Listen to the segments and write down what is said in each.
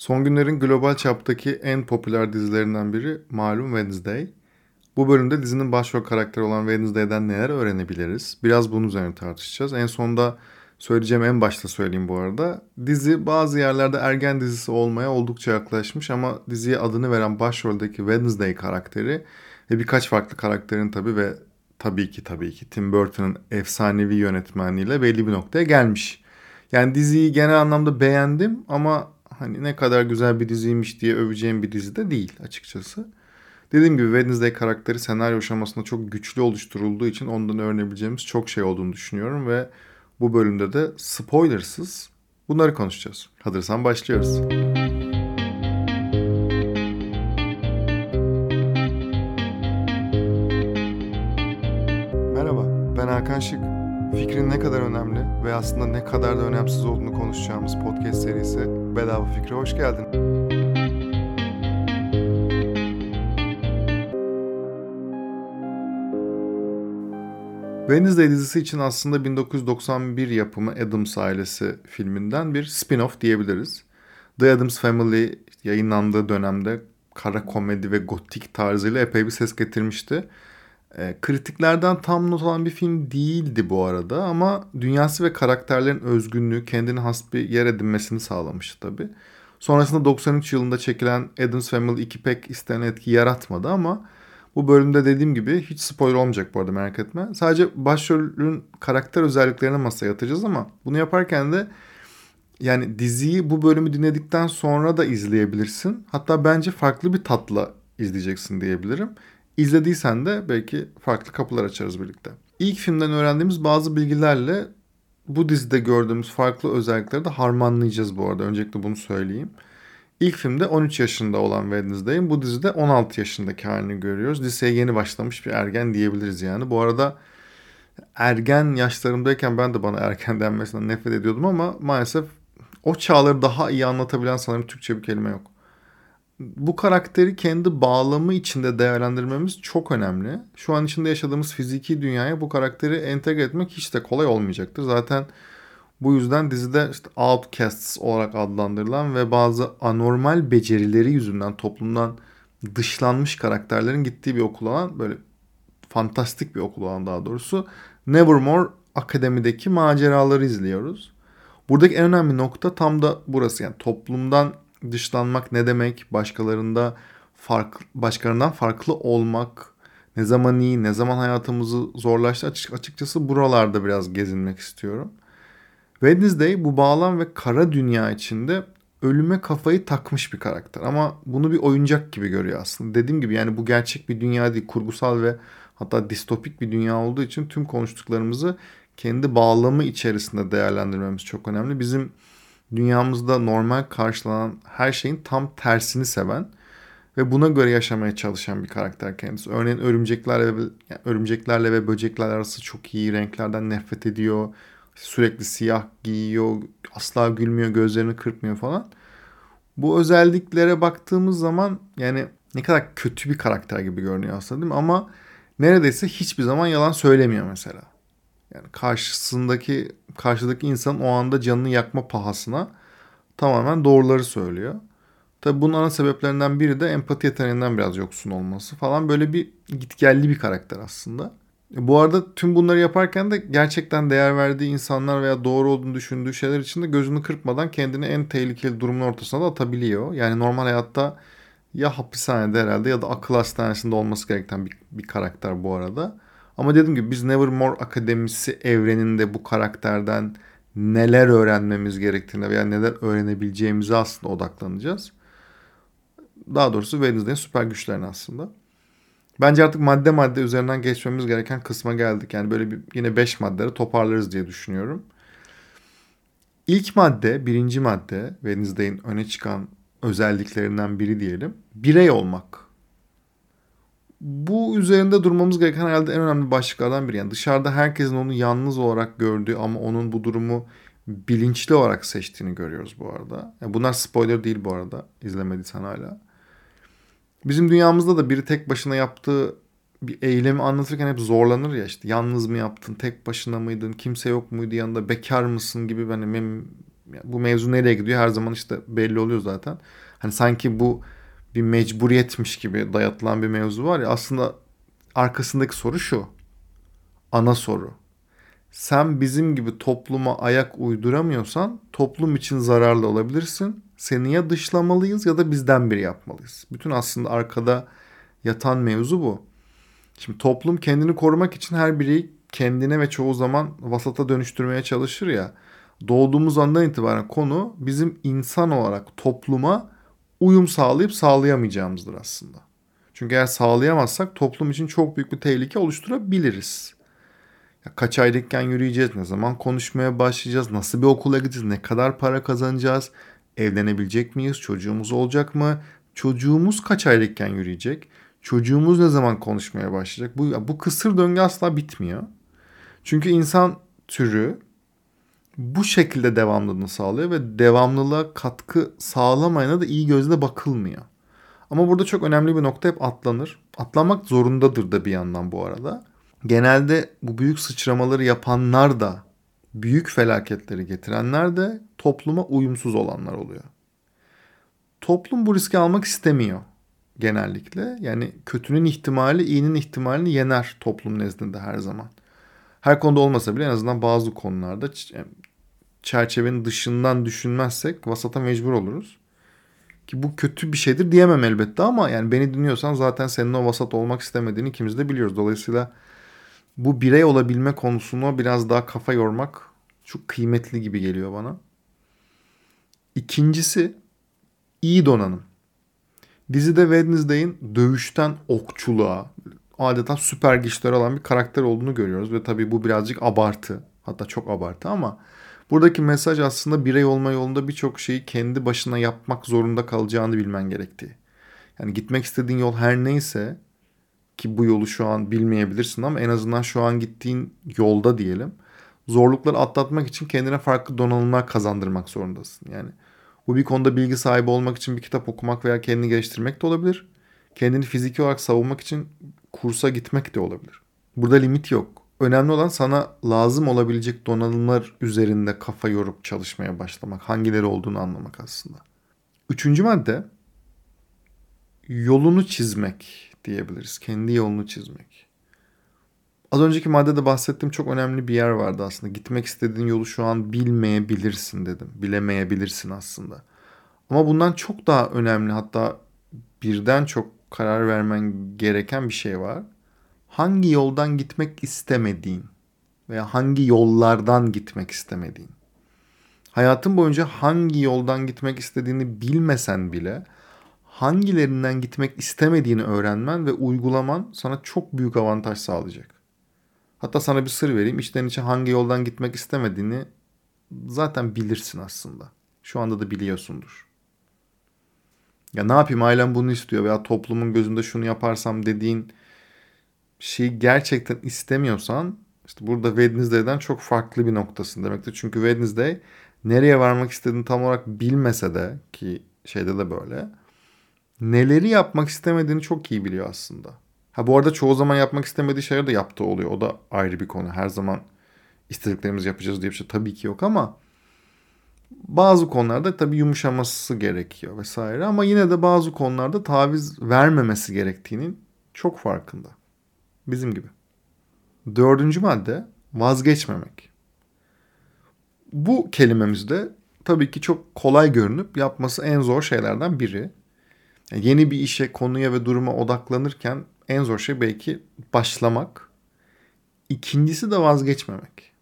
Son günlerin global çaptaki en popüler dizilerinden biri malum Wednesday. Bu bölümde dizinin başrol karakteri olan Wednesday'den neler öğrenebiliriz? Biraz bunun üzerine tartışacağız. En sonunda söyleyeceğim en başta söyleyeyim bu arada. Dizi bazı yerlerde ergen dizisi olmaya oldukça yaklaşmış ama diziye adını veren başroldeki Wednesday karakteri ve birkaç farklı karakterin tabii ve tabii ki tabii ki Tim Burton'ın efsanevi yönetmenliğiyle belli bir noktaya gelmiş. Yani diziyi genel anlamda beğendim ama hani ne kadar güzel bir diziymiş diye öveceğim bir dizi de değil açıkçası. Dediğim gibi Wednesday karakteri senaryo aşamasında çok güçlü oluşturulduğu için ondan öğrenebileceğimiz çok şey olduğunu düşünüyorum ve bu bölümde de spoilersız bunları konuşacağız. Hazırsan başlıyoruz. Merhaba, ben Hakan Şık. Fikrin ne kadar önemli ve aslında ne kadar da önemsiz olduğunu konuşacağımız podcast serisi Bedava Fikre hoş geldin. Wednesday dizisi için aslında 1991 yapımı Adams ailesi filminden bir spin-off diyebiliriz. The Addams Family yayınlandığı dönemde kara komedi ve gotik tarzıyla epey bir ses getirmişti. E, kritiklerden tam not alan bir film değildi bu arada ama dünyası ve karakterlerin özgünlüğü kendine has bir yer edinmesini sağlamıştı tabi. Sonrasında 93 yılında çekilen Addams Family 2 pek istenen etki yaratmadı ama bu bölümde dediğim gibi hiç spoiler olmayacak bu arada merak etme. Sadece başrolün karakter özelliklerine masaya yatıracağız ama bunu yaparken de yani diziyi bu bölümü dinledikten sonra da izleyebilirsin. Hatta bence farklı bir tatla izleyeceksin diyebilirim. İzlediysen de belki farklı kapılar açarız birlikte. İlk filmden öğrendiğimiz bazı bilgilerle bu dizide gördüğümüz farklı özellikleri de harmanlayacağız bu arada. Öncelikle bunu söyleyeyim. İlk filmde 13 yaşında olan Wednesday'in bu dizide 16 yaşındaki halini görüyoruz. Liseye yeni başlamış bir ergen diyebiliriz yani. Bu arada ergen yaşlarımdayken ben de bana erken denmesinden nefret ediyordum ama maalesef o çağları daha iyi anlatabilen sanırım Türkçe bir kelime yok bu karakteri kendi bağlamı içinde değerlendirmemiz çok önemli. Şu an içinde yaşadığımız fiziki dünyaya bu karakteri entegre etmek hiç de kolay olmayacaktır. Zaten bu yüzden dizide işte outcasts olarak adlandırılan ve bazı anormal becerileri yüzünden toplumdan dışlanmış karakterlerin gittiği bir okul olan böyle fantastik bir okul olan daha doğrusu Nevermore Akademi'deki maceraları izliyoruz. Buradaki en önemli nokta tam da burası yani toplumdan dışlanmak ne demek? Başkalarında fark, başkalarından farklı olmak ne zaman iyi, ne zaman hayatımızı zorlaştı Açık, açıkçası buralarda biraz gezinmek istiyorum. Wednesday bu bağlam ve kara dünya içinde ölüme kafayı takmış bir karakter. Ama bunu bir oyuncak gibi görüyor aslında. Dediğim gibi yani bu gerçek bir dünya değil. Kurgusal ve hatta distopik bir dünya olduğu için tüm konuştuklarımızı kendi bağlamı içerisinde değerlendirmemiz çok önemli. Bizim dünyamızda normal karşılanan her şeyin tam tersini seven ve buna göre yaşamaya çalışan bir karakter kendisi. Örneğin örümceklerle ve, yani örümceklerle ve böcekler arası çok iyi renklerden nefret ediyor. Sürekli siyah giyiyor, asla gülmüyor, gözlerini kırpmıyor falan. Bu özelliklere baktığımız zaman yani ne kadar kötü bir karakter gibi görünüyor aslında değil mi? Ama neredeyse hiçbir zaman yalan söylemiyor mesela. Yani karşısındaki karşıdaki insan o anda canını yakma pahasına tamamen doğruları söylüyor. Tabi bunun ana sebeplerinden biri de empati yeteneğinden biraz yoksun olması falan böyle bir gitgelli bir karakter aslında. E, bu arada tüm bunları yaparken de gerçekten değer verdiği insanlar veya doğru olduğunu düşündüğü şeyler için de gözünü kırpmadan kendini en tehlikeli durumun ortasına da atabiliyor. Yani normal hayatta ya hapishanede herhalde ya da akıl hastanesinde olması gereken bir, bir karakter bu arada. Ama dediğim gibi biz Nevermore Akademisi evreninde bu karakterden neler öğrenmemiz gerektiğine veya neler öğrenebileceğimize aslında odaklanacağız. Daha doğrusu Wednesday'in süper güçlerine aslında. Bence artık madde madde üzerinden geçmemiz gereken kısma geldik. Yani böyle bir yine 5 maddeleri toparlarız diye düşünüyorum. İlk madde, birinci madde Wednesday'in öne çıkan özelliklerinden biri diyelim. Birey olmak bu üzerinde durmamız gereken herhalde en önemli başlıklardan biri. Yani dışarıda herkesin onu yalnız olarak gördüğü ama onun bu durumu bilinçli olarak seçtiğini görüyoruz bu arada. Yani bunlar spoiler değil bu arada izlemediysen hala. Bizim dünyamızda da biri tek başına yaptığı bir eylemi anlatırken hep zorlanır ya işte yalnız mı yaptın, tek başına mıydın, kimse yok muydu yanında, bekar mısın gibi hani bu mevzu nereye gidiyor her zaman işte belli oluyor zaten. Hani sanki bu bir mecburiyetmiş gibi dayatılan bir mevzu var ya aslında arkasındaki soru şu. Ana soru. Sen bizim gibi topluma ayak uyduramıyorsan toplum için zararlı olabilirsin. Seni ya dışlamalıyız ya da bizden biri yapmalıyız. Bütün aslında arkada yatan mevzu bu. Şimdi toplum kendini korumak için her bireyi kendine ve çoğu zaman vasata dönüştürmeye çalışır ya. Doğduğumuz andan itibaren konu bizim insan olarak topluma uyum sağlayıp sağlayamayacağımızdır aslında. Çünkü eğer sağlayamazsak toplum için çok büyük bir tehlike oluşturabiliriz. Ya kaç aylıkken yürüyeceğiz, ne zaman konuşmaya başlayacağız, nasıl bir okula gideceğiz, ne kadar para kazanacağız, evlenebilecek miyiz, çocuğumuz olacak mı, çocuğumuz kaç aylıkken yürüyecek, çocuğumuz ne zaman konuşmaya başlayacak. Bu, bu kısır döngü asla bitmiyor. Çünkü insan türü bu şekilde devamlılığını sağlıyor ve devamlılığa katkı sağlamayana da iyi gözle bakılmıyor. Ama burada çok önemli bir nokta hep atlanır. Atlamak zorundadır da bir yandan bu arada. Genelde bu büyük sıçramaları yapanlar da büyük felaketleri getirenler de topluma uyumsuz olanlar oluyor. Toplum bu riski almak istemiyor genellikle. Yani kötünün ihtimali iyinin ihtimalini yener toplum nezdinde her zaman. Her konuda olmasa bile en azından bazı konularda çerçevenin dışından düşünmezsek vasata mecbur oluruz. Ki bu kötü bir şeydir diyemem elbette ama yani beni dinliyorsan zaten senin o vasat olmak istemediğini ikimiz de biliyoruz. Dolayısıyla bu birey olabilme konusunu biraz daha kafa yormak çok kıymetli gibi geliyor bana. İkincisi iyi donanım. Dizide Wednesday'in dövüşten okçuluğa, adeta süper güçleri olan bir karakter olduğunu görüyoruz. Ve tabii bu birazcık abartı. Hatta çok abartı ama buradaki mesaj aslında birey olma yolunda birçok şeyi kendi başına yapmak zorunda kalacağını bilmen gerektiği. Yani gitmek istediğin yol her neyse ki bu yolu şu an bilmeyebilirsin ama en azından şu an gittiğin yolda diyelim. Zorlukları atlatmak için kendine farklı donanımlar kazandırmak zorundasın. Yani bu bir konuda bilgi sahibi olmak için bir kitap okumak veya kendini geliştirmek de olabilir. Kendini fiziki olarak savunmak için kursa gitmek de olabilir. Burada limit yok. Önemli olan sana lazım olabilecek donanımlar üzerinde kafa yorup çalışmaya başlamak. Hangileri olduğunu anlamak aslında. Üçüncü madde yolunu çizmek diyebiliriz. Kendi yolunu çizmek. Az önceki maddede bahsettiğim çok önemli bir yer vardı aslında. Gitmek istediğin yolu şu an bilmeyebilirsin dedim. Bilemeyebilirsin aslında. Ama bundan çok daha önemli hatta birden çok karar vermen gereken bir şey var. Hangi yoldan gitmek istemediğin veya hangi yollardan gitmek istemediğin. Hayatın boyunca hangi yoldan gitmek istediğini bilmesen bile hangilerinden gitmek istemediğini öğrenmen ve uygulaman sana çok büyük avantaj sağlayacak. Hatta sana bir sır vereyim. İçten içe hangi yoldan gitmek istemediğini zaten bilirsin aslında. Şu anda da biliyorsundur. Ya ne yapayım ailem bunu istiyor veya toplumun gözünde şunu yaparsam dediğin şeyi gerçekten istemiyorsan işte burada Wednesday'den çok farklı bir noktasın demektir. Çünkü Wednesday nereye varmak istediğini tam olarak bilmese de ki şeyde de böyle neleri yapmak istemediğini çok iyi biliyor aslında. Ha bu arada çoğu zaman yapmak istemediği şeyler de yaptığı oluyor. O da ayrı bir konu. Her zaman istediklerimizi yapacağız diye bir şey tabii ki yok ama bazı konularda tabii yumuşaması gerekiyor vesaire ama yine de bazı konularda taviz vermemesi gerektiğinin çok farkında. Bizim gibi. Dördüncü madde vazgeçmemek. Bu kelimemizde tabii ki çok kolay görünüp yapması en zor şeylerden biri. Yani yeni bir işe, konuya ve duruma odaklanırken en zor şey belki başlamak. İkincisi de vazgeçmemek.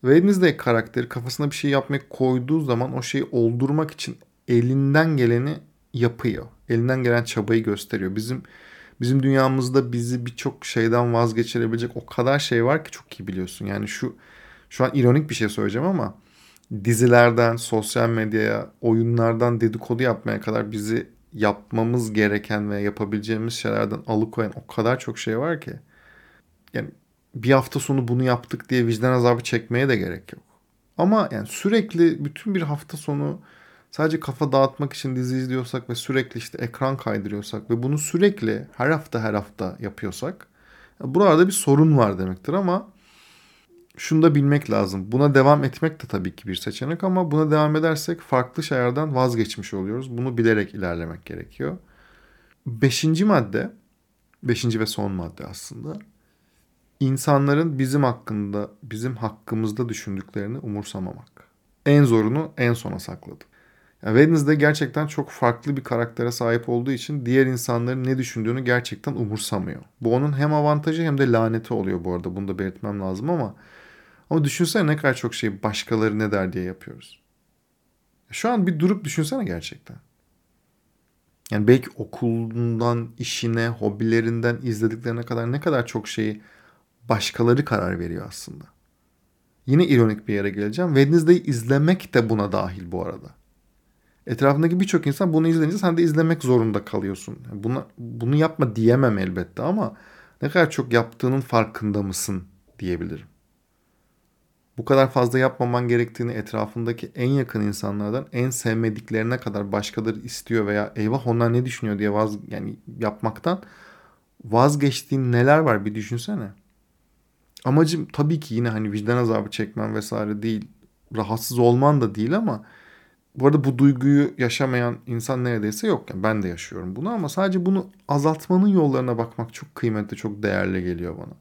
Wednesday karakteri kafasına bir şey yapmaya koyduğu zaman o şeyi oldurmak için elinden geleni yapıyor. Elinden gelen çabayı gösteriyor. Bizim bizim dünyamızda bizi birçok şeyden vazgeçirebilecek o kadar şey var ki çok iyi biliyorsun. Yani şu şu an ironik bir şey söyleyeceğim ama dizilerden, sosyal medyaya, oyunlardan dedikodu yapmaya kadar bizi yapmamız gereken ve yapabileceğimiz şeylerden alıkoyan o kadar çok şey var ki. Yani bir hafta sonu bunu yaptık diye vicdan azabı çekmeye de gerek yok. Ama yani sürekli bütün bir hafta sonu sadece kafa dağıtmak için dizi izliyorsak ve sürekli işte ekran kaydırıyorsak ve bunu sürekli her hafta her hafta yapıyorsak burada bir sorun var demektir ama şunu da bilmek lazım. Buna devam etmek de tabii ki bir seçenek ama buna devam edersek farklı şeylerden vazgeçmiş oluyoruz. Bunu bilerek ilerlemek gerekiyor. Beşinci madde, beşinci ve son madde aslında. İnsanların bizim hakkında, bizim hakkımızda düşündüklerini umursamamak. En zorunu en sona sakladım. Yani Wednesday gerçekten çok farklı bir karaktere sahip olduğu için diğer insanların ne düşündüğünü gerçekten umursamıyor. Bu onun hem avantajı hem de laneti oluyor bu arada. Bunu da belirtmem lazım ama ama düşünsene ne kadar çok şey başkaları ne der diye yapıyoruz. Şu an bir durup düşünsene gerçekten. Yani belki okulundan, işine, hobilerinden, izlediklerine kadar ne kadar çok şeyi başkaları karar veriyor aslında. Yine ironik bir yere geleceğim. Wednesday'i izlemek de buna dahil bu arada. Etrafındaki birçok insan bunu izleyince sen de izlemek zorunda kalıyorsun. Buna, bunu yapma diyemem elbette ama ne kadar çok yaptığının farkında mısın diyebilirim. Bu kadar fazla yapmaman gerektiğini etrafındaki en yakın insanlardan en sevmediklerine kadar başkaları istiyor veya eyvah onlar ne düşünüyor diye vaz yani yapmaktan vazgeçtiğin neler var bir düşünsene. Amacım tabii ki yine hani vicdan azabı çekmen vesaire değil. Rahatsız olman da değil ama bu arada bu duyguyu yaşamayan insan neredeyse yok. Yani ben de yaşıyorum bunu ama sadece bunu azaltmanın yollarına bakmak çok kıymetli, çok değerli geliyor bana.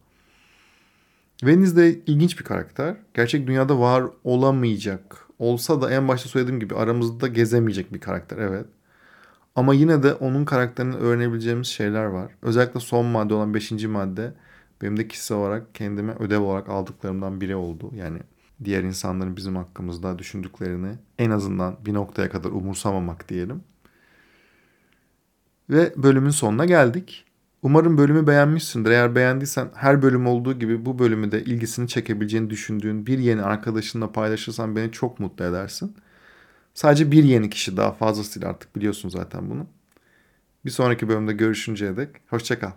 Venice de ilginç bir karakter. Gerçek dünyada var olamayacak. Olsa da en başta söylediğim gibi aramızda gezemeyecek bir karakter evet. Ama yine de onun karakterinden öğrenebileceğimiz şeyler var. Özellikle son madde olan 5. madde benim de kişisel olarak kendime ödev olarak aldıklarımdan biri oldu. Yani diğer insanların bizim hakkımızda düşündüklerini en azından bir noktaya kadar umursamamak diyelim. Ve bölümün sonuna geldik. Umarım bölümü beğenmişsindir. Eğer beğendiysen her bölüm olduğu gibi bu bölümü de ilgisini çekebileceğini düşündüğün bir yeni arkadaşınla paylaşırsan beni çok mutlu edersin. Sadece bir yeni kişi daha fazlasıyla artık biliyorsun zaten bunu. Bir sonraki bölümde görüşünceye dek hoşçakal.